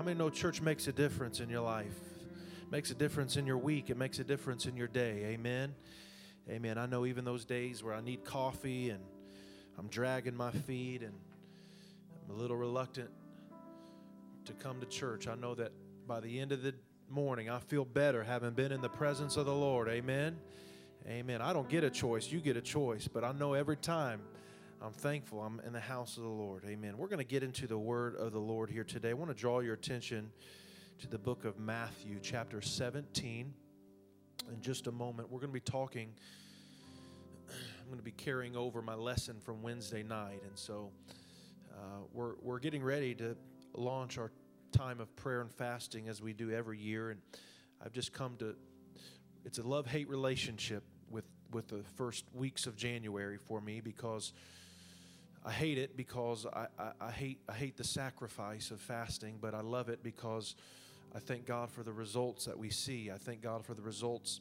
How many know church makes a difference in your life? Makes a difference in your week. It makes a difference in your day. Amen. Amen. I know even those days where I need coffee and I'm dragging my feet and I'm a little reluctant to come to church. I know that by the end of the morning, I feel better having been in the presence of the Lord. Amen. Amen. I don't get a choice. You get a choice. But I know every time I'm thankful I'm in the house of the Lord. Amen. We're going to get into the word of the Lord here today. I want to draw your attention to the book of Matthew, chapter 17. In just a moment, we're going to be talking. I'm going to be carrying over my lesson from Wednesday night. And so uh, we're, we're getting ready to launch our time of prayer and fasting as we do every year. And I've just come to, it's a love hate relationship with, with the first weeks of January for me because I hate it because I, I, I, hate I hate the sacrifice of fasting, but I love it because I thank God for the results that we see. I thank God for the results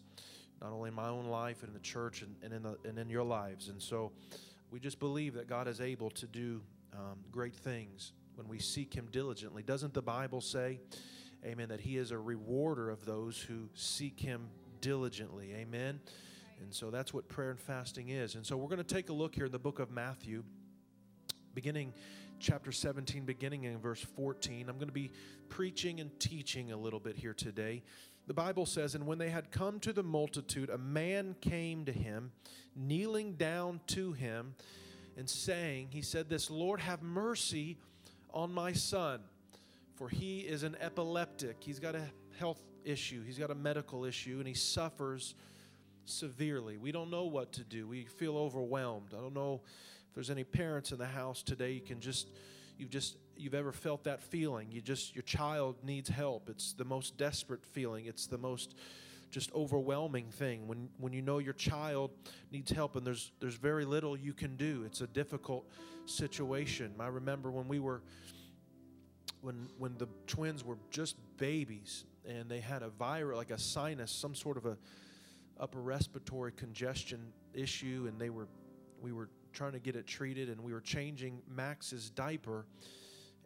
not only in my own life and in the church and, and in the and in your lives. And so we just believe that God is able to do um, great things when we seek Him diligently. Doesn't the Bible say, Amen, that He is a rewarder of those who seek Him diligently? Amen. And so that's what prayer and fasting is. And so we're going to take a look here in the book of Matthew beginning chapter 17, beginning in verse 14. I'm going to be preaching and teaching a little bit here today. The Bible says, And when they had come to the multitude, a man came to him, kneeling down to him, and saying, He said, This Lord, have mercy on my son, for he is an epileptic. He's got a health issue, he's got a medical issue, and he suffers severely. We don't know what to do. We feel overwhelmed. I don't know if there's any parents in the house today, you can just you've just you've ever felt that feeling. You just your child needs help. It's the most desperate feeling. It's the most just overwhelming thing when when you know your child needs help and there's there's very little you can do. It's a difficult situation. I remember when we were when when the twins were just babies and they had a virus like a sinus, some sort of a upper respiratory congestion issue and they were we were trying to get it treated, and we were changing Max's diaper.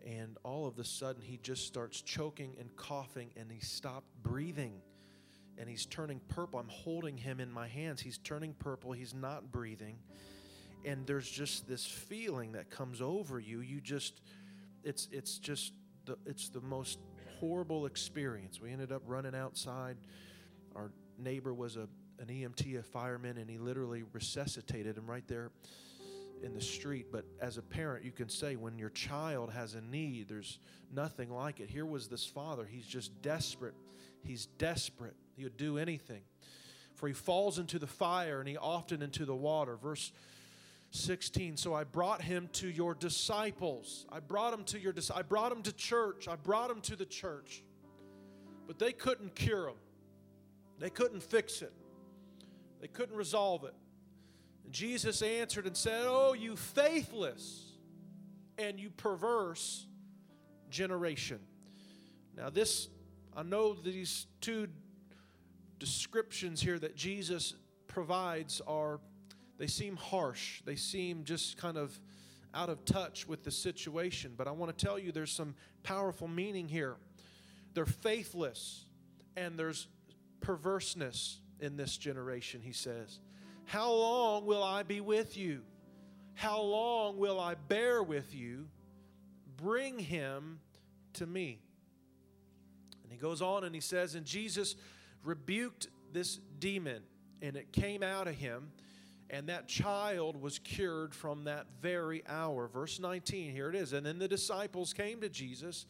And all of a sudden, he just starts choking and coughing, and he stopped breathing. And he's turning purple. I'm holding him in my hands. He's turning purple. He's not breathing. And there's just this feeling that comes over you. You just, it's, it's just, the, it's the most horrible experience. We ended up running outside. Our neighbor was a, an EMT, a fireman, and he literally resuscitated him right there in the street. But as a parent, you can say when your child has a need, there's nothing like it. Here was this father. He's just desperate. He's desperate. He would do anything. For he falls into the fire and he often into the water. Verse 16 so i brought him to your disciples i brought him to your i brought him to church i brought him to the church but they couldn't cure him they couldn't fix it they couldn't resolve it Jesus answered and said, Oh, you faithless and you perverse generation. Now, this, I know these two descriptions here that Jesus provides are, they seem harsh. They seem just kind of out of touch with the situation. But I want to tell you there's some powerful meaning here. They're faithless and there's perverseness in this generation, he says. How long will I be with you? How long will I bear with you? Bring him to me. And he goes on and he says, And Jesus rebuked this demon, and it came out of him, and that child was cured from that very hour. Verse 19, here it is. And then the disciples came to Jesus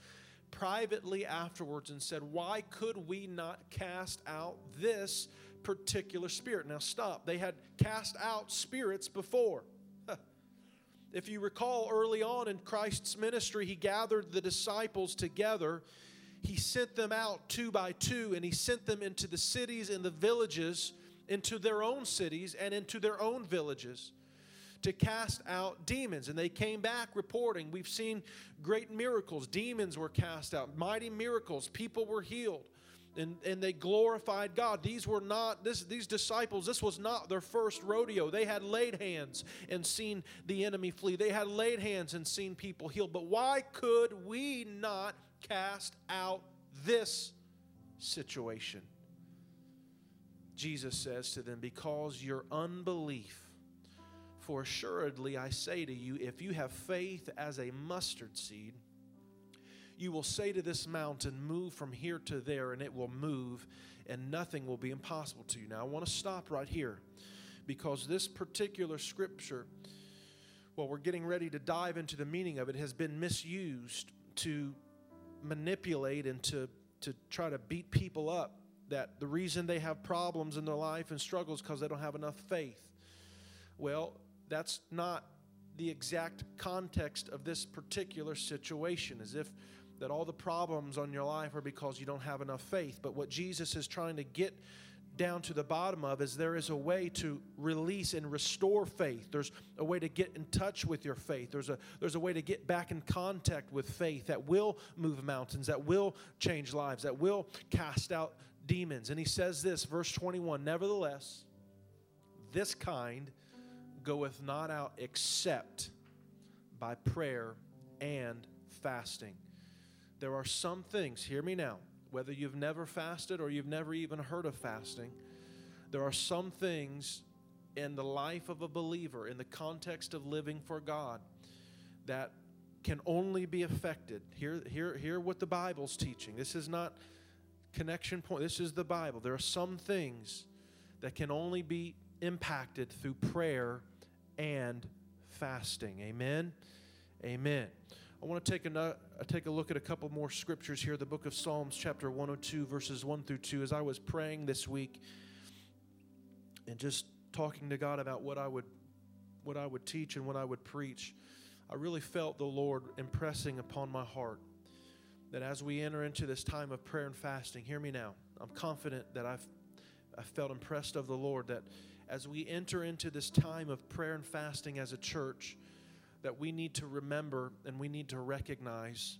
privately afterwards and said, Why could we not cast out this particular spirit. Now, stop. They had cast out spirits before. if you recall early on in Christ's ministry, he gathered the disciples together. He sent them out two by two, and he sent them into the cities and the villages, into their own cities and into their own villages to cast out demons. And they came back reporting, We've seen great miracles. Demons were cast out, mighty miracles. People were healed and, and they glorified God. These were not, this, these disciples, this was not their first rodeo. They had laid hands and seen the enemy flee. They had laid hands and seen people healed. But why could we not cast out this situation. Jesus says to them, Because your unbelief, for assuredly I say to you, if you have faith as a mustard seed, you will say to this mountain, Move from here to there, and it will move, and nothing will be impossible to you. Now, I want to stop right here because this particular scripture, well, we're getting ready to dive into the meaning of it, has been misused to manipulate and to, to try to beat people up that the reason they have problems in their life and struggles because they don't have enough faith. Well, that's not the exact context of this particular situation, as if that all the problems on your life are because you don't have enough faith. But what Jesus is trying to get down to the bottom of is there is a way to release and restore faith. There's a way to get in touch with your faith. There's a there's a way to get back in contact with faith that will move mountains, that will change lives, that will cast out demons. And he says this, verse 21, nevertheless, this kind goeth not out except by prayer and fasting. There are some things, hear me now, whether you've never fasted or you've never even heard of fasting, there are some things in the life of a believer, in the context of living for God, that can only be affected. Hear, hear, hear what the Bible's teaching. This is not connection point. This is the Bible. There are some things that can only be impacted through prayer and fasting. Amen. Amen. I want to take a, uh, take a look at a couple more scriptures here. The book of Psalms, chapter 102, verses 1 through 2. As I was praying this week and just talking to God about what I would, what I would teach and what I would preach, I really felt the Lord impressing upon my heart that as we enter into this time of prayer and fasting, hear me now. I'm confident that I've I felt impressed of the Lord that as we enter into this time of prayer and fasting as a church, that we need to remember and we need to recognize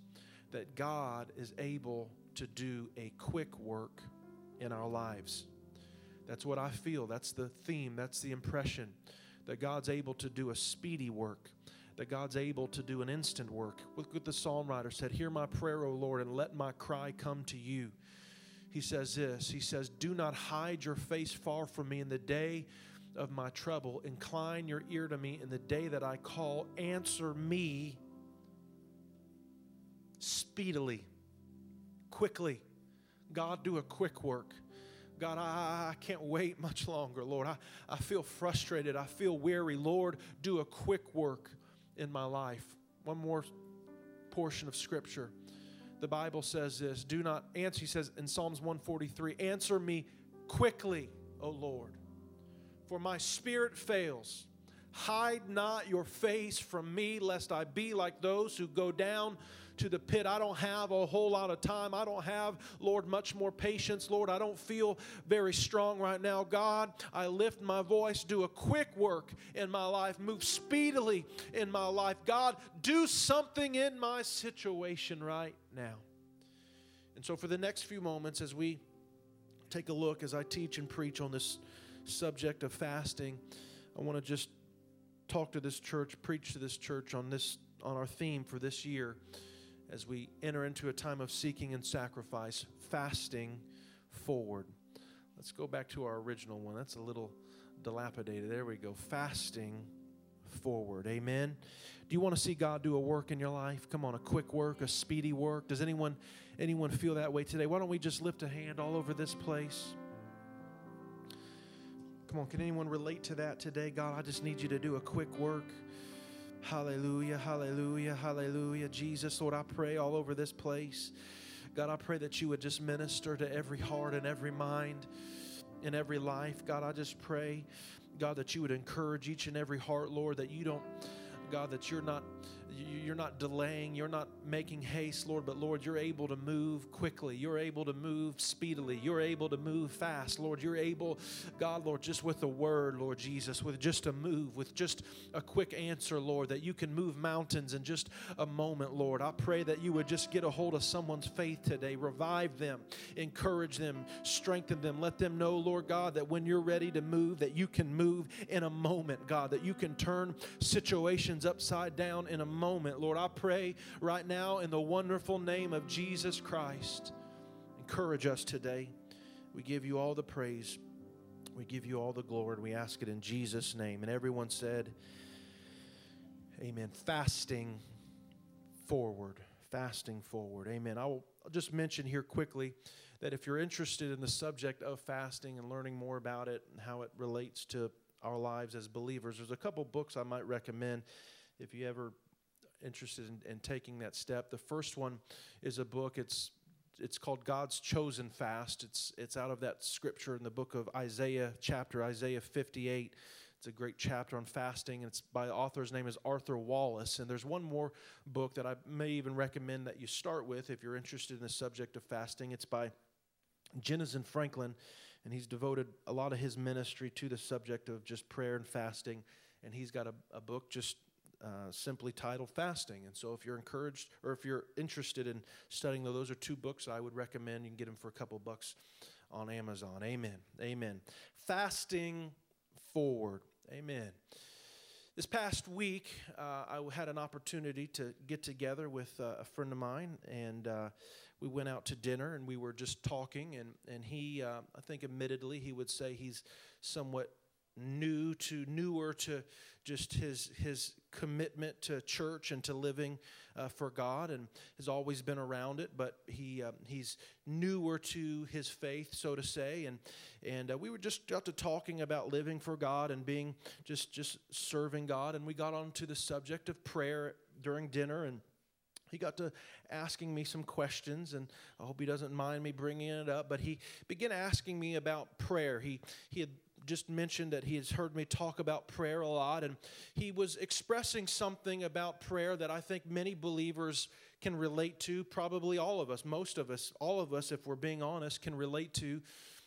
that God is able to do a quick work in our lives. That's what I feel. That's the theme. That's the impression that God's able to do a speedy work, that God's able to do an instant work. Look what the psalm writer said Hear my prayer, O Lord, and let my cry come to you. He says this He says, Do not hide your face far from me in the day of my trouble. Incline your ear to me in the day that I call. Answer me speedily, quickly. God, do a quick work. God, I, I can't wait much longer, Lord. I, I feel frustrated. I feel weary. Lord, do a quick work in my life. One more portion of Scripture. The Bible says this Do not answer, he says in Psalms 143, answer me quickly, O Lord for my spirit fails. Hide not your face from me, lest I be like those who go down to the pit. I don't have a whole lot of time. I don't have, Lord, much more patience. Lord, I don't feel very strong right now. God, I lift my voice. Do a quick work in my life. Move speedily in my life. God, do something in my situation right now. And so, for the next few moments, as we take a look, as I teach and preach on this subject of fasting, I want to just talk to this church, preach to this church on this on our theme for this year as we enter into a time of seeking and sacrifice, fasting forward. Let's go back to our original one. That's a little dilapidated. There we go. Fasting forward. Amen. Do you want to see God do a work in your life? Come on, a quick work, a speedy work. Does anyone anyone feel that way today? Why don't we just lift a hand all over this place? Come on, can anyone relate to that today? God, I just need you to do a quick work. Hallelujah, hallelujah, hallelujah. Jesus, Lord, I pray all over this place. God, I pray that you would just minister to every heart and every mind in every life. God, I just pray, God, that you would encourage each and every heart, Lord, that you don't, God, that you're not you're not delaying, you're not making haste, Lord, but Lord, you're able to move quickly. You're able to move speedily. You're able to move fast, Lord. You're able, God, Lord, just with a word, Lord Jesus, with just a move, with just a quick answer, Lord, that you can move mountains in just a moment, Lord. I pray that you would just get a hold of someone's faith today, revive them, encourage them, strengthen them. Let them know, Lord God, that when you're ready to move, that you can move in a moment, God, that you can turn situations upside down in a moment moment, Lord, I pray right now in the wonderful name of Jesus Christ. Encourage us today. We give you all the praise. We give you all the glory. We ask it in Jesus' name. And everyone said, Amen. Fasting forward. Fasting forward. Amen. I will just mention here quickly that if you're interested in the subject of fasting and learning more about it and how it relates to our lives as believers, there's a couple books I might recommend if you ever interested in, in taking that step. The first one is a book. It's it's called God's Chosen Fast. It's it's out of that scripture in the book of Isaiah, chapter Isaiah 58. It's a great chapter on fasting, and it's by the author's name is Arthur Wallis. And there's one more book that I may even recommend that you start with if you're interested in the subject of fasting. It's by Jentezen Franklin, and he's devoted a lot of his ministry to the subject of just prayer and fasting. And he's got a, a book just uh, simply titled Fasting. And so, if you're encouraged or if you're interested in studying those, are two books I would recommend. You can get them for a couple bucks on Amazon. Amen. Amen. Fasting forward. Amen. This past week, uh, I had an opportunity to get together with uh, a friend of mine, and uh, we went out to dinner and we were just talking. And, and he, uh, I think, admittedly, he would say he's somewhat new to newer to just his his commitment to church and to living uh, for God and has always been around it but he uh, he's newer to his faith so to say and and uh, we were just got to talking about living for God and being just just serving God and we got onto the subject of prayer during dinner and he got to asking me some questions, and I hope he doesn't mind me bringing it up. But he began asking me about prayer. He he had just mentioned that he has heard me talk about prayer a lot, and he was expressing something about prayer that I think many believers can relate to. Probably all of us, most of us, all of us, if we're being honest, can relate to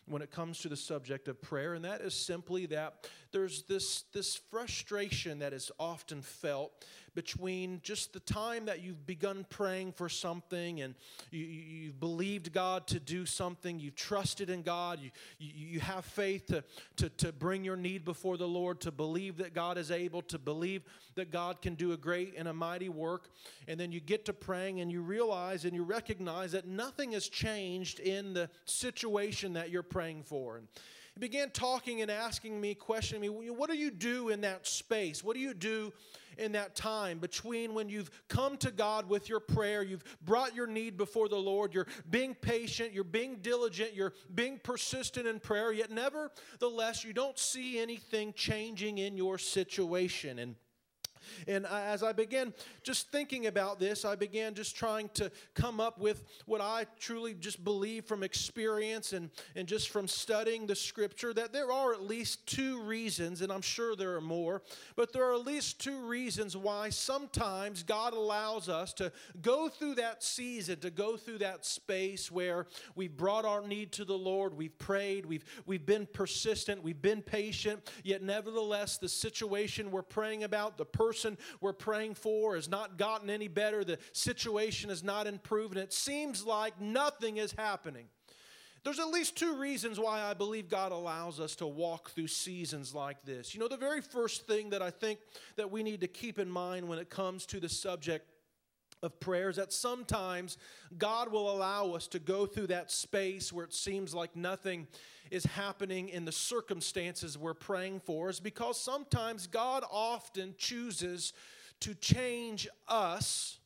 when it comes to the subject of prayer, and that is simply that there's this, this frustration that is often felt between just the time that you've begun praying for something and you, have believed God to do something, you've trusted in God, you, you, you have faith to, to, to bring your need before the Lord, to believe that God is able, to believe that God can do a great and a mighty work. And then you get to praying and you realize and you recognize that nothing has changed in the situation that you're praying for. And he began talking and asking me, questioning me, what do you do in that space? What do you do in that time between when you've come to God with your prayer, you've brought your need before the Lord, you're being patient, you're being diligent, you're being persistent in prayer, yet nevertheless, you don't see anything changing in your situation. And and as I began just thinking about this, I began just trying to come up with what I truly just believe from experience and, and just from studying the scripture that there are at least two reasons, and I'm sure there are more, but there are at least two reasons why sometimes God allows us to go through that season, to go through that space where we've brought our need to the Lord, we've prayed, we've, we've been persistent, we've been patient, yet nevertheless, the situation we're praying about, the person person we're praying for has not gotten any better, the situation has not improved, and it seems like nothing is happening. There's at least two reasons why I believe God allows us to walk through seasons like this. You know, the very first thing that I think that we need to keep in mind when it comes to the subject of prayers that sometimes God will allow us to go through that space where it seems like nothing is happening in the circumstances we're praying for is because sometimes God often chooses to change us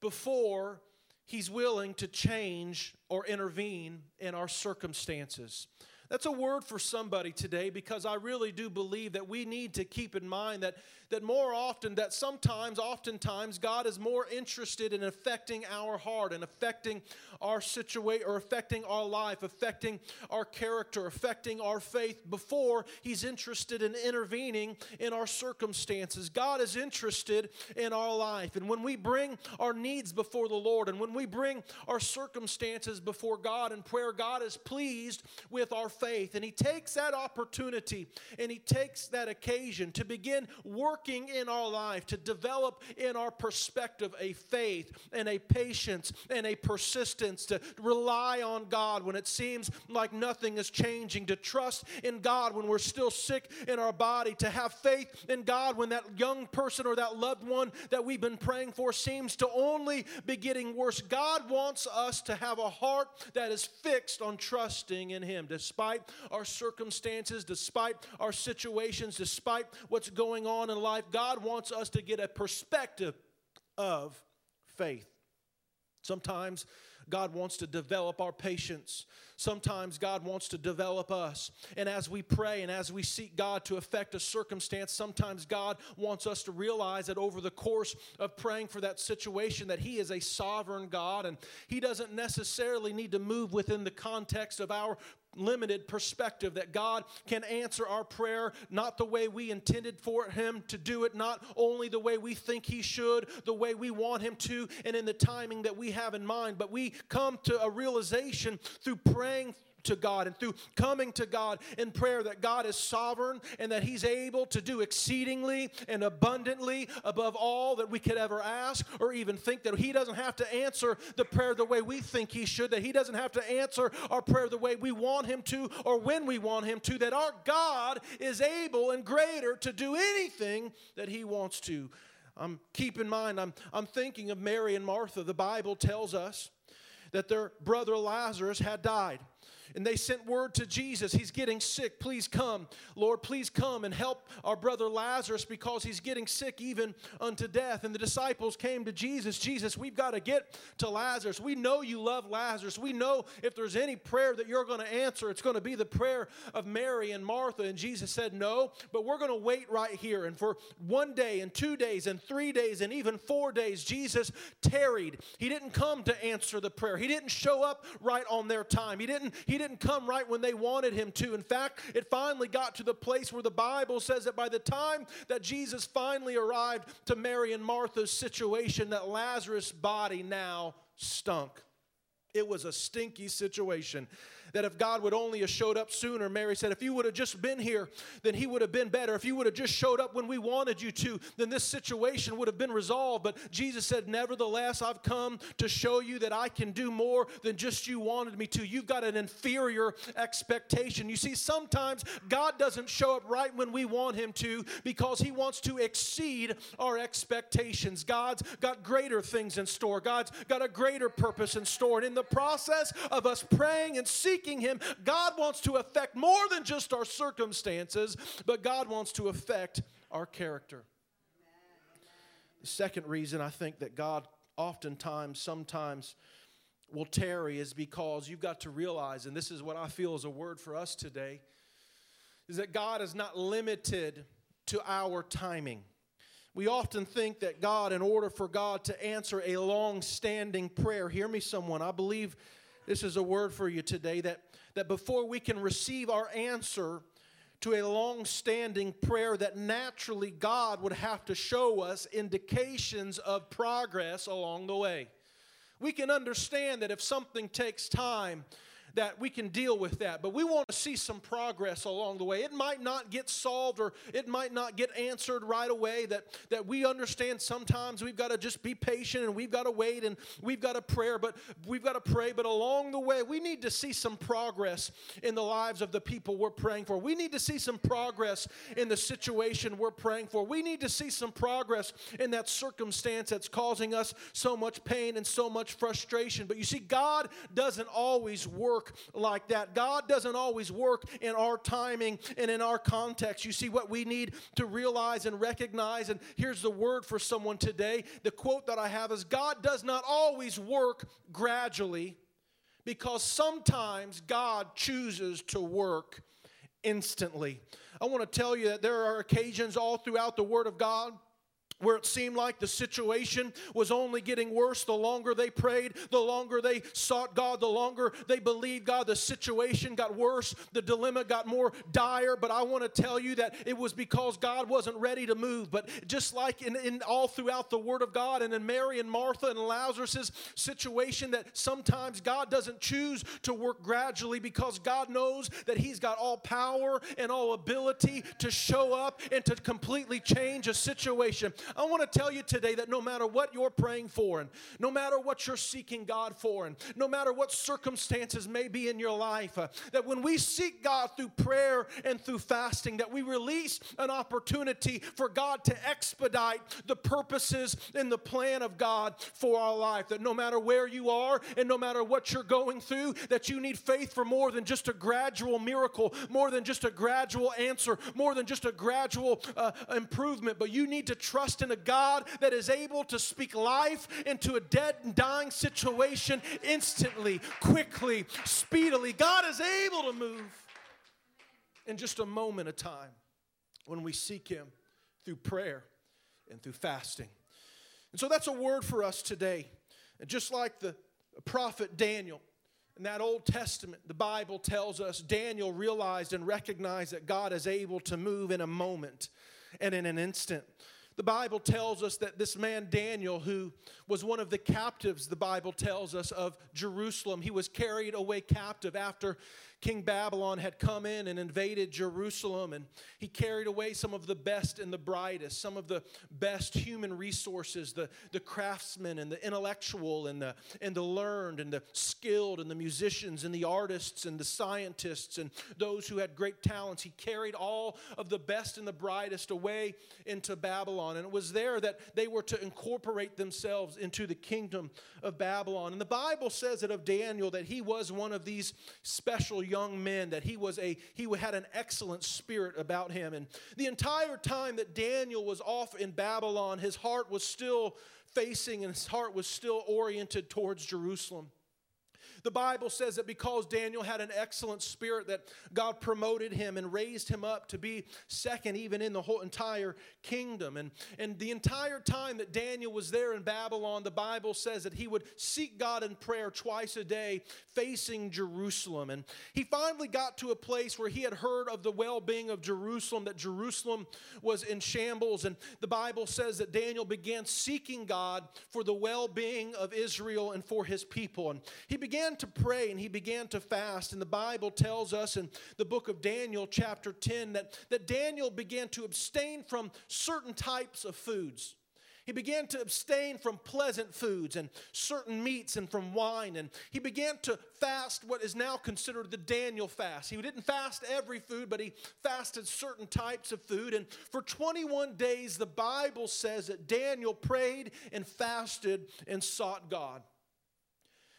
before He's willing to change or intervene in our circumstances. That's a word for somebody today because I really do believe that we need to keep in mind that that more often, that sometimes, oftentimes, God is more interested in affecting our heart and affecting our situation or affecting our life, affecting our character, affecting our faith before He's interested in intervening in our circumstances. God is interested in our life. And when we bring our needs before the Lord and when we bring our circumstances before God in prayer, God is pleased with our faith. And He takes that opportunity and He takes that occasion to begin working working in our life to develop in our perspective a faith and a patience and a persistence to rely on God when it seems like nothing is changing, to trust in God when we're still sick in our body, to have faith in God when that young person or that loved one that we've been praying for seems to only be getting worse. God wants us to have a heart that is fixed on trusting in Him despite our circumstances, despite our situations, despite what's going on in life. God wants us to get a perspective of faith. Sometimes God wants to develop our patience. Sometimes God wants to develop us. And as we pray and as we seek God to affect a circumstance, sometimes God wants us to realize that over the course of praying for that situation that he is a sovereign God and he doesn't necessarily need to move within the context of our limited perspective that God can answer our prayer not the way we intended for Him to do it, not only the way we think He should, the way we want Him to, and in the timing that we have in mind, but we come to a realization through praying to God and through coming to God in prayer that God is sovereign and that He's able to do exceedingly and abundantly above all that we could ever ask or even think, that He doesn't have to answer the prayer the way we think He should, that He doesn't have to answer our prayer the way we want Him to or when we want Him to, that our God is able and greater to do anything that He wants to. I'm keep in mind, I'm, I'm thinking of Mary and Martha. The Bible tells us that their brother Lazarus had died and they sent word to Jesus, He's getting sick. Please come. Lord, please come and help our brother Lazarus because he's getting sick even unto death. And the disciples came to Jesus Jesus, we've got to get to Lazarus. We know you love Lazarus. We know if there's any prayer that you're going to answer, it's going to be the prayer of Mary and Martha. And Jesus said, No, but we're going to wait right here. And for one day and two days and three days and even four days, Jesus tarried. He didn't come to answer the prayer, He didn't show up right on their time. He didn't, he didn't come right when they wanted him to. In fact, it finally got to the place where the Bible says that by the time that Jesus finally arrived to Mary and Martha's situation, that Lazarus' body now stunk. It was a stinky situation that if God would only have showed up sooner, Mary said, if you would have just been here, then he would have been better. If you would have just showed up when we wanted you to, then this situation would have been resolved. But Jesus said, Nevertheless, I've come to show you that I can do more than just you wanted me to. You've got an inferior expectation. You see, sometimes God doesn't show up right when we want him to because he wants to exceed our expectations. God's got greater things in store, God's got a greater purpose in store. And in the process of us praying and seeking, seeking Him, God wants to affect more than just our circumstances, but God wants to affect our character. The second reason I think that God oftentimes, sometimes, will tarry is because you've got to realize, and this is what I feel is a word for us today, is that God is not limited to our timing. We often think that God, in order for God to answer a long standing prayer, hear me, someone, I believe this is a word for you today that, that before we can receive our answer to a long standing prayer, that naturally God would have to show us indications of progress along the way. We can understand that if something takes time, that we can deal with that. But we want to see some progress along the way. It might not get solved or it might not get answered right away. That, that we understand sometimes we've got to just be patient and we've got to wait and we've got to pray, but we've got to pray. But along the way, we need to see some progress in the lives of the people we're praying for. We need to see some progress in the situation we're praying for. We need to see some progress in that circumstance that's causing us so much pain and so much frustration. But you see, God doesn't always work work like that. God doesn't always work in our timing and in our context. You see, what we need to realize and recognize, and here's the word for someone today the quote that I have is God does not always work gradually because sometimes God chooses to work instantly. I want to tell you that there are occasions all throughout the Word of God where it seemed like the situation was only getting worse the longer they prayed, the longer they sought God, the longer they believed God, the situation got worse, the dilemma got more dire. But I want to tell you that it was because God wasn't ready to move. But just like in, in all throughout the Word of God and in Mary and Martha and Lazarus' situation, that sometimes God doesn't choose to work gradually because God knows that He's got all power and all ability to show up and to completely change a situation. I want to tell you today that no matter what you're praying for, and no matter what you're seeking God for, and no matter what circumstances may be in your life, uh, that when we seek God through prayer and through fasting, that we release an opportunity for God to expedite the purposes and the plan of God for our life. That no matter where you are and no matter what you're going through, that you need faith for more than just a gradual miracle, more than just a gradual answer, more than just a gradual uh, improvement, but you need to trust trust in a God that is able to speak life into a dead and dying situation instantly, quickly, speedily. God is able to move in just a moment of time when we seek Him through prayer and through fasting. And so that's a word for us today. And just like the prophet Daniel, in that Old Testament, the Bible tells us Daniel realized and recognized that God is able to move in a moment and in an instant. The Bible tells us that this man Daniel, who was one of the captives, the Bible tells us, of Jerusalem, he was carried away captive after King Babylon had come in and invaded Jerusalem, and he carried away some of the best and the brightest, some of the best human resources, the, the craftsmen and the intellectual and the, and the learned and the skilled and the musicians and the artists and the scientists and those who had great talents. He carried all of the best and the brightest away into Babylon. And it was there that they were to incorporate themselves into the kingdom of Babylon. And the Bible says it of Daniel that he was one of these special young men that he was a he had an excellent spirit about him. And the entire time that Daniel was off in Babylon his heart was still facing and his heart was still oriented towards Jerusalem the Bible says that because Daniel had an excellent spirit, that God promoted him and raised him up to be second even in the whole entire kingdom. And, and the entire time that Daniel was there in Babylon, the Bible says that he would seek God in prayer twice a day, facing Jerusalem. And he finally got to a place where he had heard of the well being of Jerusalem, that Jerusalem was in shambles. And the Bible says that Daniel began seeking God for the well being of Israel and for his people. And he began began to pray and he began to fast. And the Bible tells us in the book of Daniel, chapter 10, that, that Daniel began to abstain from certain types of foods. He began to abstain from pleasant foods and certain meats and from wine. And he began to fast what is now considered the Daniel fast. He didn't fast every food, but he fasted certain types of food. And for 21 days, the Bible says that Daniel prayed and fasted and sought God.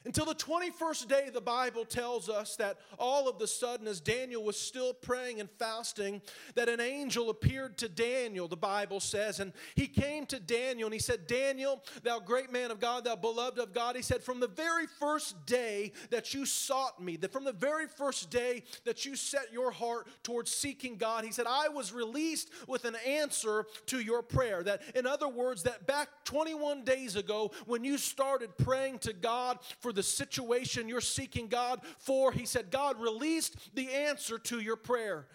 Until the 21st day, the Bible tells us that all of the sudden, as Daniel was still praying and fasting, that an angel appeared to Daniel, the Bible says. And he came to Daniel and he said, Daniel, thou great man of God, thou beloved of God, he said, from the very first day that you sought me, that from the very first day that you set your heart towards seeking God, he said, I was released with an answer to your prayer. That, in other words, that back 21 days ago, when you started praying to God for for the situation you're seeking God for. He said, God released the answer to your prayer.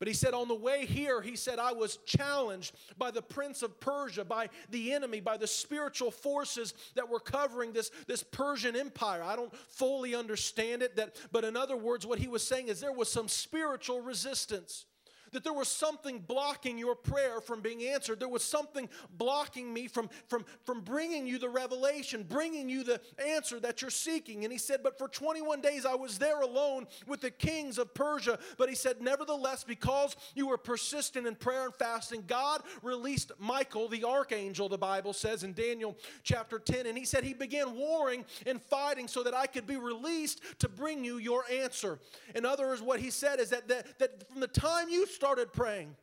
But he said, on the way here, he said, I was challenged by the prince of Persia, by the enemy, by the spiritual forces that were covering this, this Persian empire. I don't fully understand it, that, but in other words, what he was saying is there was some spiritual resistance that there was something blocking your prayer from being answered. There was something blocking me from, from, from bringing you the revelation, bringing you the answer that you're seeking. And he said, But for 21 days I was there alone with the kings of Persia. But he said, Nevertheless, because you were persistent in prayer and fasting, God released Michael, the archangel, the Bible says in Daniel chapter 10. And he said, He began warring and fighting so that I could be released to bring you your answer. In other words, what he said is that, that, that from the time you started praying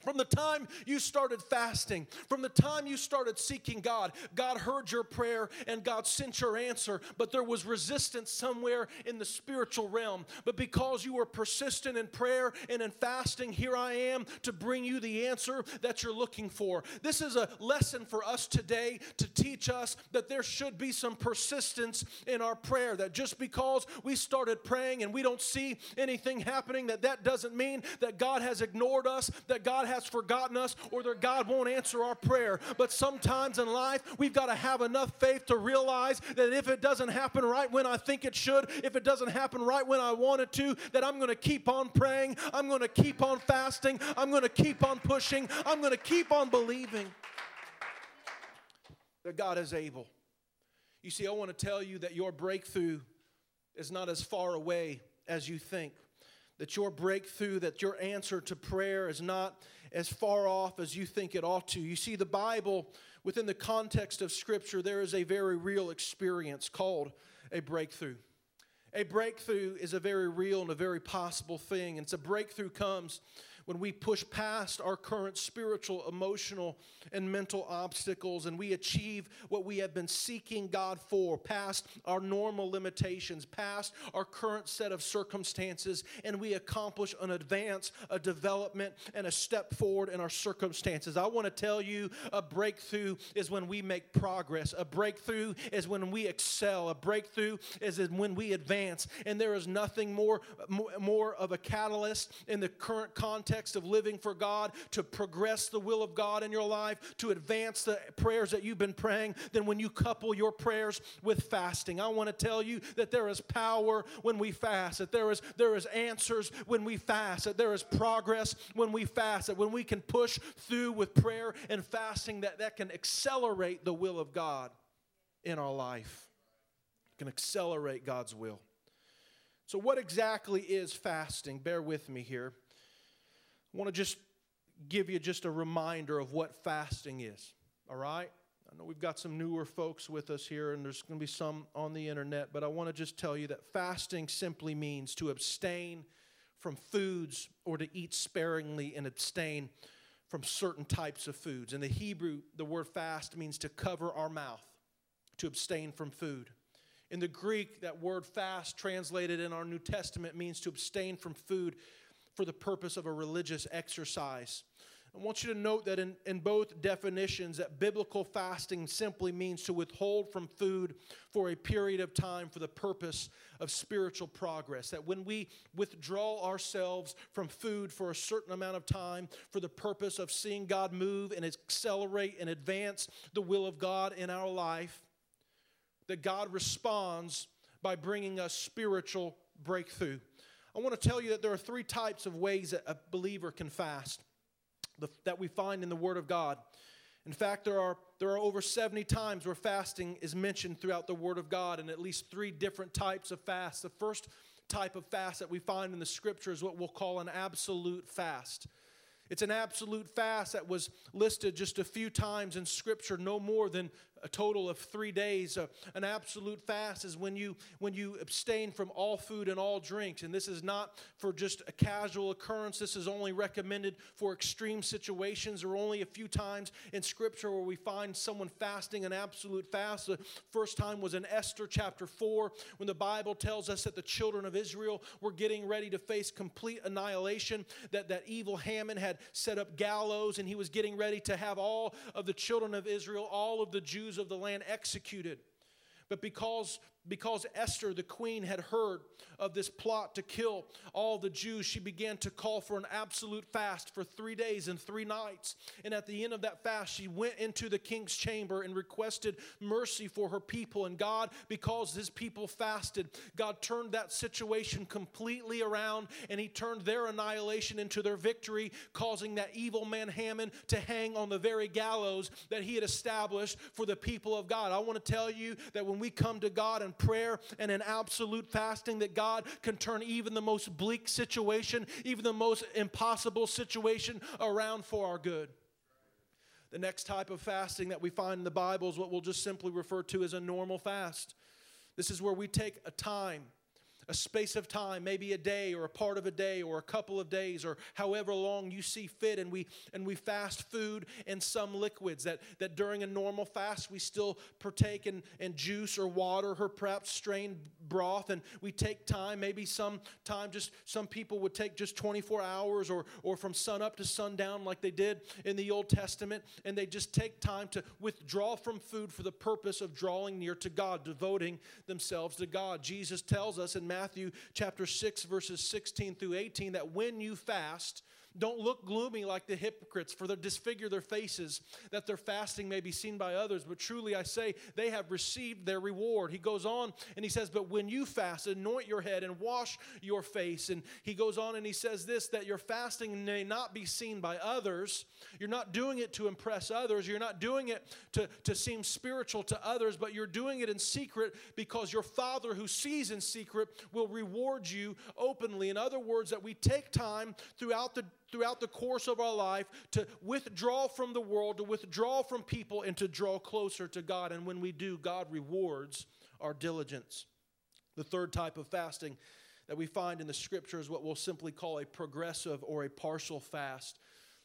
From the time you started fasting, from the time you started seeking God, God heard your prayer and God sent your answer, but there was resistance somewhere in the spiritual realm. But because you were persistent in prayer and in fasting, here I am to bring you the answer that you're looking for. This is a lesson for us today to teach us that there should be some persistence in our prayer, that just because we started praying and we don't see anything happening, that that doesn't mean that God has ignored us, that God has forgotten us or that God won't answer our prayer. But sometimes in life, we've got to have enough faith to realize that if it doesn't happen right when I think it should, if it doesn't happen right when I want it to, that I'm going to keep on praying, I'm going to keep on fasting, I'm going to keep on pushing, I'm going to keep on believing that God is able. You see, I want to tell you that your breakthrough is not as far away as you think. That your breakthrough, that your answer to prayer is not as far off as you think it ought to. You see, the Bible, within the context of Scripture, there is a very real experience called a breakthrough. A breakthrough is a very real and a very possible thing. And a breakthrough comes when we push past our current spiritual, emotional, and mental obstacles and we achieve what we have been seeking God for, past our normal limitations, past our current set of circumstances, and we accomplish an advance, a development, and a step forward in our circumstances. I want to tell you a breakthrough is when we make progress, a breakthrough is when we excel, a breakthrough is when we advance, and there is nothing more, more of a catalyst in the current context context of living for God, to progress the will of God in your life, to advance the prayers that you've been praying, than when you couple your prayers with fasting. I want to tell you that there is power when we fast, that there is, there is answers when we fast, that there is progress when we fast, that when we can push through with prayer and fasting, that that can accelerate the will of God in our life. It can accelerate God's will. So, what exactly is fasting? Bear with me here. I want to just give you just a reminder of what fasting is, all right? I know we've got some newer folks with us here, and there's going to be some on the internet, but I want to just tell you that fasting simply means to abstain from foods or to eat sparingly and abstain from certain types of foods. In the Hebrew, the word fast means to cover our mouth, to abstain from food. In the Greek, that word fast, translated in our New Testament, means to abstain from food for the purpose of a religious exercise. I want you to note that in, in both definitions that biblical fasting simply means to withhold from food for a period of time for the purpose of spiritual progress. That when we withdraw ourselves from food for a certain amount of time for the purpose of seeing God move and accelerate and advance the will of God in our life, that God responds by bringing us spiritual breakthrough. I want to tell you that there are three types of ways that a believer can fast that we find in the Word of God. In fact, there are, there are over 70 times where fasting is mentioned throughout the Word of God, and at least three different types of fast. The first type of fast that we find in the Scripture is what we'll call an absolute fast. It's an absolute fast that was listed just a few times in Scripture, no more than a total of three days. Uh, an absolute fast is when you when you abstain from all food and all drinks, and this is not for just a casual occurrence. This is only recommended for extreme situations, or only a few times in Scripture where we find someone fasting an absolute fast. The first time was in Esther chapter four, when the Bible tells us that the children of Israel were getting ready to face complete annihilation. That that evil Haman had set up gallows, and he was getting ready to have all of the children of Israel, all of the Jews Jews of the land executed. But because because Esther, the queen, had heard of this plot to kill all the Jews, she began to call for an absolute fast for three days and three nights. And at the end of that fast, she went into the king's chamber and requested mercy for her people. And God, because his people fasted, God turned that situation completely around and he turned their annihilation into their victory, causing that evil man Haman to hang on the very gallows that he had established for the people of God. I want to tell you that when we come to God and prayer and in absolute fasting that God can turn even the most bleak situation, even the most impossible situation around for our good. The next type of fasting that we find in the Bible is what we'll just simply refer to as a normal fast. This is where we take a time a space of time, maybe a day or a part of a day or a couple of days or however long you see fit, and we and we fast food and some liquids. That that during a normal fast we still partake in, in juice or water or perhaps strained broth, and we take time, maybe some time just some people would take just 24 hours or or from sun up to sundown like they did in the Old Testament, and they just take time to withdraw from food for the purpose of drawing near to God, devoting themselves to God. Jesus tells us in Matthew Matthew chapter 6, verses 16 through 18, that when you fast, don't look gloomy like the hypocrites, for they disfigure their faces, that their fasting may be seen by others. But truly I say, they have received their reward. He goes on and he says, But when you fast, anoint your head and wash your face. And he goes on and he says this that your fasting may not be seen by others. You're not doing it to impress others. You're not doing it to, to seem spiritual to others, but you're doing it in secret because your Father who sees in secret will reward you openly. In other words, that we take time throughout the throughout the course of our life to withdraw from the world, to withdraw from people, and to draw closer to God. And when we do, God rewards our diligence. The third type of fasting that we find in the scripture is what we'll simply call a progressive or a partial fast.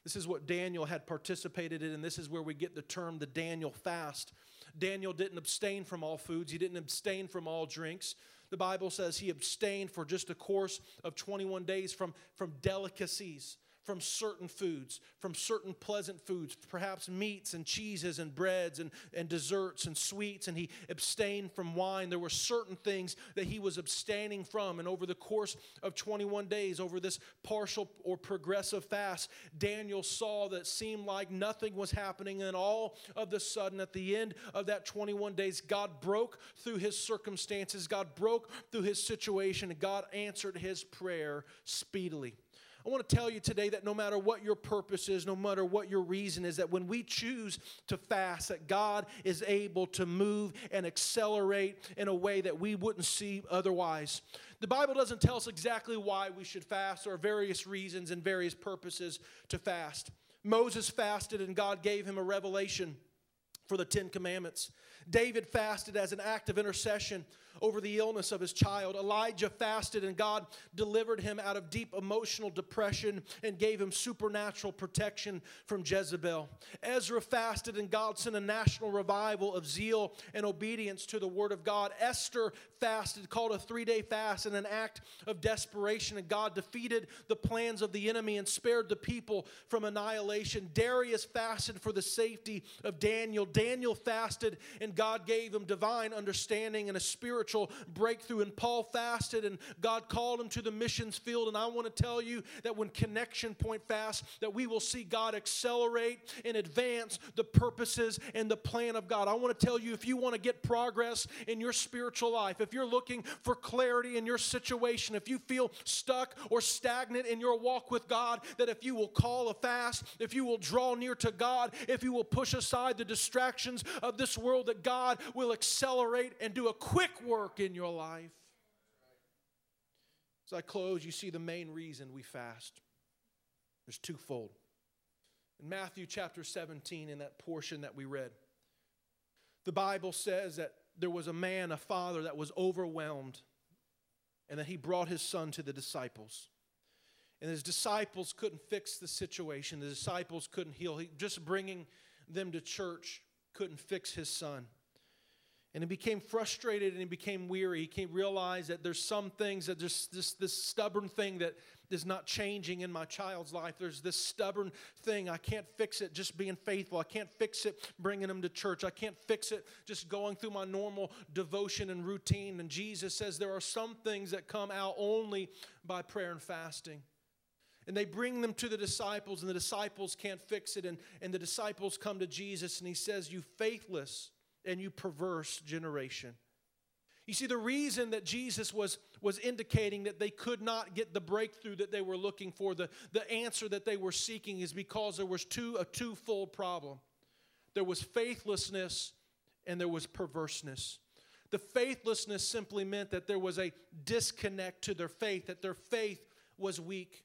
This is what Daniel had participated in, and this is where we get the term the Daniel fast. Daniel didn't abstain from all foods, he didn't abstain from all drinks. The Bible says he abstained for just a course of 21 days from, from delicacies from certain foods, from certain pleasant foods, perhaps meats and cheeses and breads and, and desserts and sweets, and he abstained from wine. There were certain things that he was abstaining from. And over the course of 21 days, over this partial or progressive fast, Daniel saw that seemed like nothing was happening. And all of the sudden, at the end of that 21 days, God broke through his circumstances, God broke through his situation, and God answered his prayer speedily. I want to tell you today that no matter what your purpose is, no matter what your reason is, that when we choose to fast, that God is able to move and accelerate in a way that we wouldn't see otherwise. The Bible doesn't tell us exactly why we should fast or various reasons and various purposes to fast. Moses fasted and God gave him a revelation for the Ten Commandments. David fasted as an act of intercession over the illness of his child. Elijah fasted and God delivered him out of deep emotional depression and gave him supernatural protection from Jezebel. Ezra fasted and God sent a national revival of zeal and obedience to the word of God. Esther fasted, called a three day fast, in an act of desperation, and God defeated the plans of the enemy and spared the people from annihilation. Darius fasted for the safety of Daniel. Daniel fasted and God gave him divine understanding and a spiritual breakthrough. And Paul fasted, and God called him to the missions field. And I want to tell you that when Connection Point fasts, that we will see God accelerate and advance the purposes and the plan of God. I want to tell you if you want to get progress in your spiritual life, if you're looking for clarity in your situation, if you feel stuck or stagnant in your walk with God, that if you will call a fast, if you will draw near to God, if you will push aside the distractions of this world, that God will accelerate and do a quick work in your life. As I close, you see the main reason we fast. There's twofold. In Matthew chapter 17, in that portion that we read, the Bible says that there was a man, a father, that was overwhelmed, and that he brought his son to the disciples. And his disciples couldn't fix the situation, the disciples couldn't heal. He, just bringing them to church couldn't fix his son. And he became frustrated and he became weary. He came realize that there's some things that there's this, this stubborn thing that is not changing in my child's life. There's this stubborn thing. I can't fix it just being faithful. I can't fix it bringing him to church. I can't fix it just going through my normal devotion and routine. And Jesus says there are some things that come out only by prayer and fasting. And they bring them to the disciples, and the disciples can't fix it. And, and the disciples come to Jesus, and he says, You faithless and you perverse generation. You see, the reason that Jesus was, was indicating that they could not get the breakthrough that they were looking for, the, the answer that they were seeking, is because there was two, a twofold problem. There was faithlessness and there was perverseness. The faithlessness simply meant that there was a disconnect to their faith, that their faith was weak.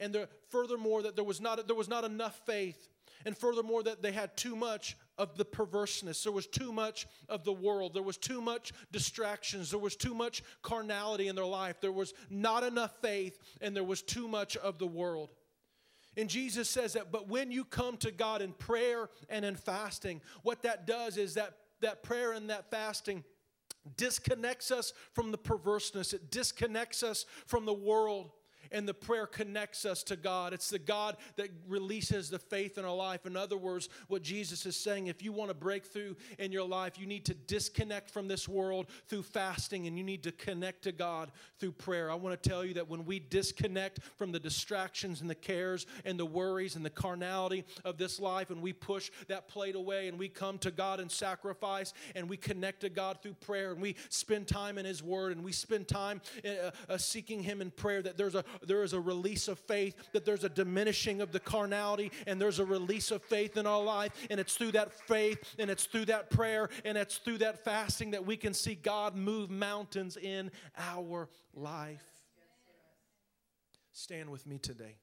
And there, furthermore, that there was, not, there was not enough faith. And furthermore, that they had too much of the perverseness. There was too much of the world. There was too much distractions. There was too much carnality in their life. There was not enough faith, and there was too much of the world. And Jesus says that, but when you come to God in prayer and in fasting, what that does is that, that prayer and that fasting disconnects us from the perverseness, it disconnects us from the world and the prayer connects us to God. It's the God that releases the faith in our life. In other words, what Jesus is saying, if you want to break through in your life, you need to disconnect from this world through fasting and you need to connect to God through prayer. I want to tell you that when we disconnect from the distractions and the cares and the worries and the carnality of this life and we push that plate away and we come to God in sacrifice and we connect to God through prayer and we spend time in His Word and we spend time uh, uh, seeking Him in prayer, that there's a there is a release of faith, that there's a diminishing of the carnality, and there's a release of faith in our life. And it's through that faith, and it's through that prayer, and it's through that fasting that we can see God move mountains in our life. Stand with me today.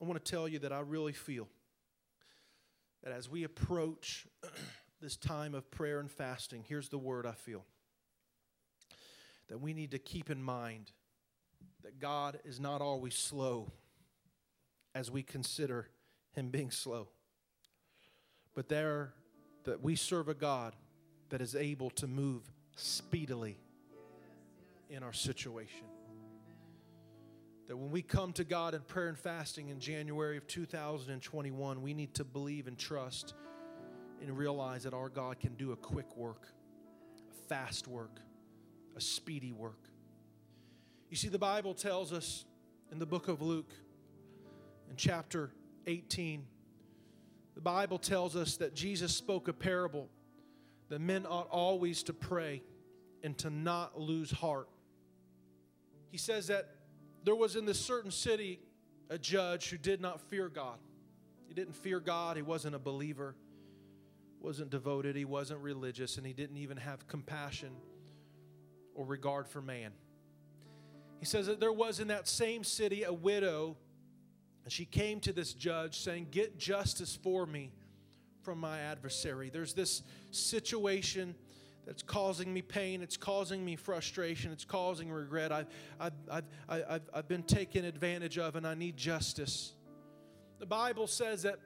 I want to tell you that I really feel that as we approach this time of prayer and fasting, here's the word I feel that we need to keep in mind that God is not always slow as we consider him being slow. But there that we serve a God that is able to move speedily in our situation. That when we come to God in prayer and fasting in January of 2021, we need to believe and trust and realize that our God can do a quick work, a fast work, a speedy work. You see, the Bible tells us in the book of Luke, in chapter 18, the Bible tells us that Jesus spoke a parable that men ought always to pray and to not lose heart. He says that there was in this certain city a judge who did not fear God. He didn't fear God, he wasn't a believer, wasn't devoted, he wasn't religious, and he didn't even have compassion or regard for man. He says that there was in that same city a widow, and she came to this judge saying, Get justice for me from my adversary. There's this situation that's causing me pain, it's causing me frustration, it's causing regret. I've, I've, I've, I've, I've been taken advantage of, and I need justice. The Bible says that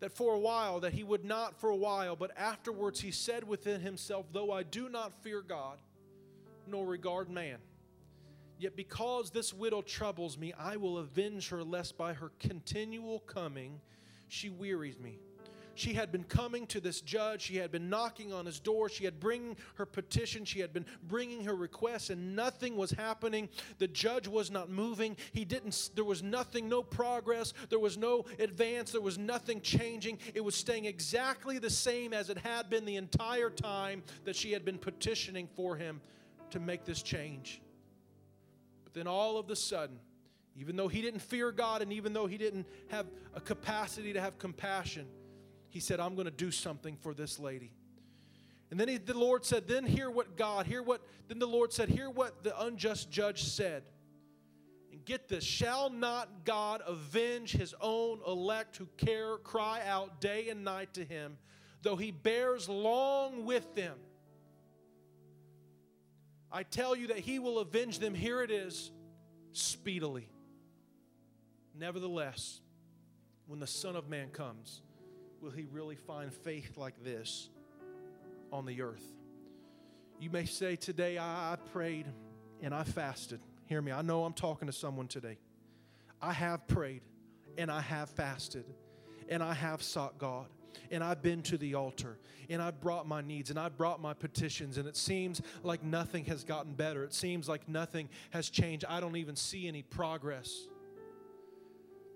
that for a while that he would not for a while but afterwards he said within himself though i do not fear god nor regard man. Yet because this widow troubles me, I will avenge her, lest by her continual coming she wearies me. She had been coming to this judge. She had been knocking on his door. She had bringing her petition. She had been bringing her requests, and nothing was happening. The judge was not moving. He didn't. There was nothing, no progress. There was no advance. There was nothing changing. It was staying exactly the same as it had been the entire time that she had been petitioning for him to make this change. But then all of a sudden, even though he didn't fear God and even though he didn't have a capacity to have compassion, he said, I'm going to do something for this lady. And then he, the Lord said, Then hear what God, hear what, then the Lord said, Hear what the unjust judge said. And get this Shall not God avenge his own elect who care, cry out day and night to him, though he bears long with them? I tell you that he will avenge them. Here it is speedily. Nevertheless, when the Son of Man comes, will he really find faith like this on the earth? You may say today, I, prayed and I fasted. Hear me, I know I'm talking to someone today. I have prayed and I have fasted and I have sought God and I've been to the altar and I've brought my needs and I've brought my petitions, and it seems like nothing has gotten better. It seems like nothing has changed. I don't even see any progress.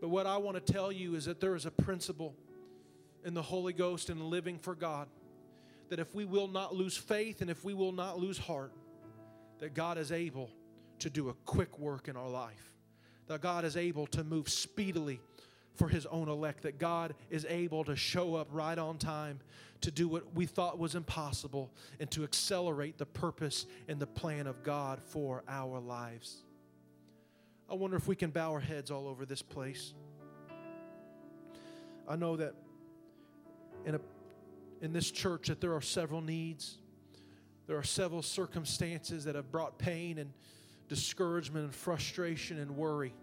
But what I want to tell you is that there is a principle in the Holy Ghost and living for God that if we will not lose faith and if we will not lose heart, that God is able to do a quick work in our life. That God is able to move speedily for his own elect, that God is able to show up right on time to do what we thought was impossible and to accelerate the purpose and the plan of God for our lives. I wonder if we can bow our heads all over this place. I know that in, a, in this church that there are several needs. There are several circumstances that have brought pain and discouragement and frustration and worry.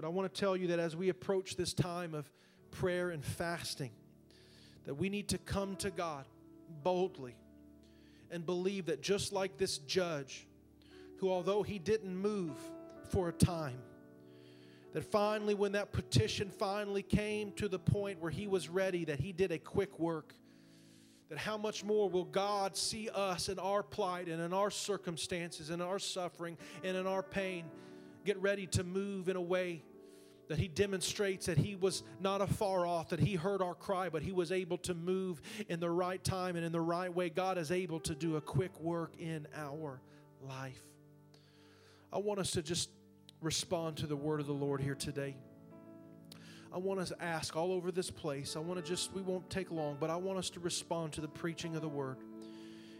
But I want to tell you that as we approach this time of prayer and fasting, that we need to come to God boldly and believe that just like this judge, who although he didn't move for a time, that finally, when that petition finally came to the point where he was ready, that he did a quick work. That how much more will God see us in our plight and in our circumstances and our suffering and in our pain get ready to move in a way that he demonstrates that he was not afar off, that he heard our cry, but he was able to move in the right time and in the right way. God is able to do a quick work in our life. I want us to just respond to the word of the Lord here today. I want us to ask all over this place. I want to just, we won't take long, but I want us to respond to the preaching of the word.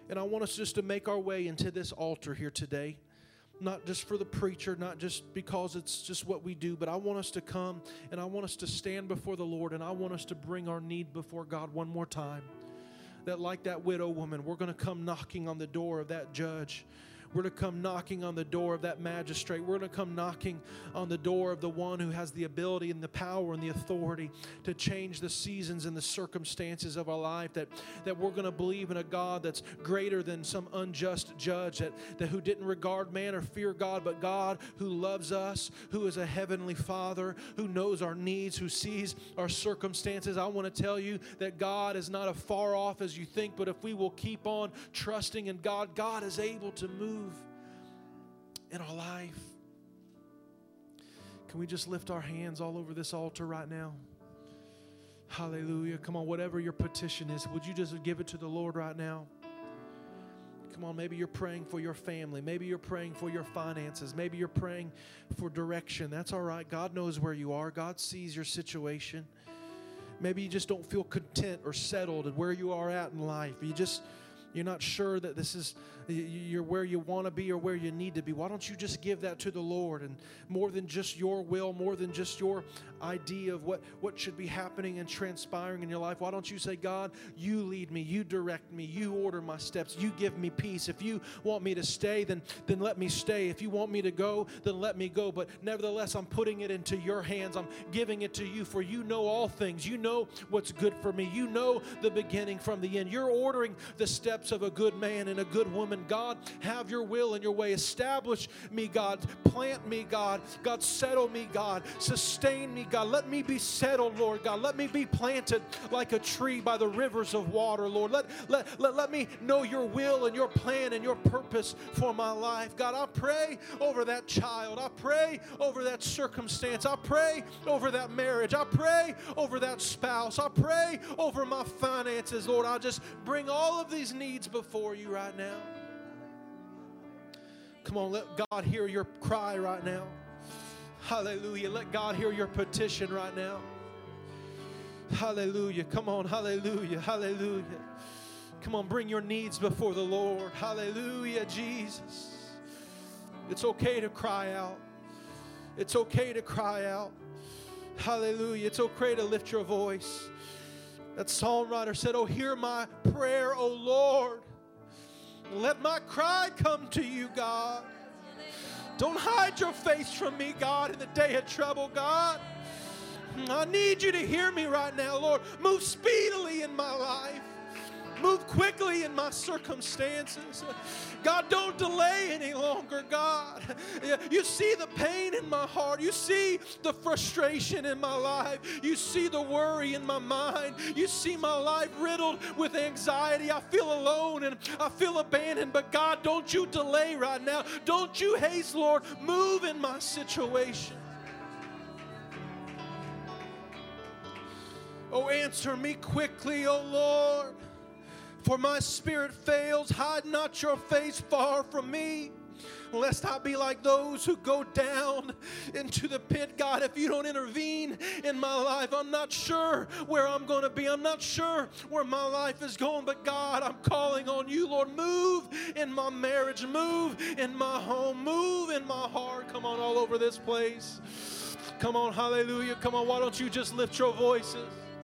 And I want us just to make our way into this altar here today. Not just for the preacher, not just because it's just what we do, but I want us to come and I want us to stand before the Lord and I want us to bring our need before God one more time. That, like that widow woman, we're going to come knocking on the door of that judge we're to come knocking on the door of that magistrate. We're going to come knocking on the door of the one who has the ability and the power and the authority to change the seasons and the circumstances of our life. That, that we're going to believe in a God that's greater than some unjust judge that, that who didn't regard man or fear God, but God who loves us, who is a heavenly Father, who knows our needs, who sees our circumstances. I want to tell you that God is not as far off as you think, but if we will keep on trusting in God, God is able to move move in our life. Can we just lift our hands all over this altar right now? Hallelujah. Come on, whatever your petition is, would you just give it to the Lord right now? Come on, maybe you're praying for your family. Maybe you're praying for your finances. Maybe you're praying for direction. That's all right. God knows where you are, God sees your situation. Maybe you just don't feel content or settled at where you are at in life. You just you're not sure that this is you're where you want to be or where you need to be. Why don't you just give that to the Lord and more than just your will, more than just your idea of what, what should be happening and transpiring in your life? Why don't you say, God, you lead me, you direct me, you order my steps, you give me peace. If you want me to stay, then, then let me stay. If you want me to go, then let me go. But nevertheless, I'm putting it into your hands. I'm giving it to you, for you know all things. You know what's good for me. You know the beginning from the end. You're ordering the steps of a good man and a good woman. God, have your will and your way. Establish me, God. Plant me, God. God, settle me, God. Sustain me, God. Let me be settled, Lord God. Let me be planted like a tree by the rivers of water, Lord. Let, let, let, let me know your will and your plan and your purpose for my life. God, I pray over that child. I pray over that circumstance. I pray over that marriage. I pray over that spouse. I pray over my finances, Lord. I just bring all of these needs before you right now. Come on, let God hear your cry right now. Hallelujah. Let God hear your petition right now. Hallelujah. Come on. Hallelujah. Hallelujah. Come on, bring your needs before the Lord. Hallelujah, Jesus. It's okay to cry out. It's okay to cry out. Hallelujah. It's okay to lift your voice. That songwriter said, Oh, hear my prayer, O Lord. Let my cry come to you, God. Don't hide your face from me, God, in the day of trouble, God. I need you to hear me right now, Lord. Move speedily in my life. Move quickly in my circumstances. God, don't delay any longer, God. You see the pain in my heart. You see the frustration in my life. You see the worry in my mind. You see my life riddled with anxiety. I feel alone and I feel abandoned. But God, don't you delay right now. Don't you haste, Lord. Move in my situation. Oh, answer me quickly, oh Lord. For my spirit fails, hide not your face far from me. Lest I be like those who go down into the pit, God. If you don't intervene in my life, I'm not sure where I'm going to be. I'm not sure where my life is going. But God, I'm calling on you, Lord. Move in my marriage, move in my home, move in my heart. Come on, all over this place. Come on, hallelujah. Come on, why don't you just lift your voices?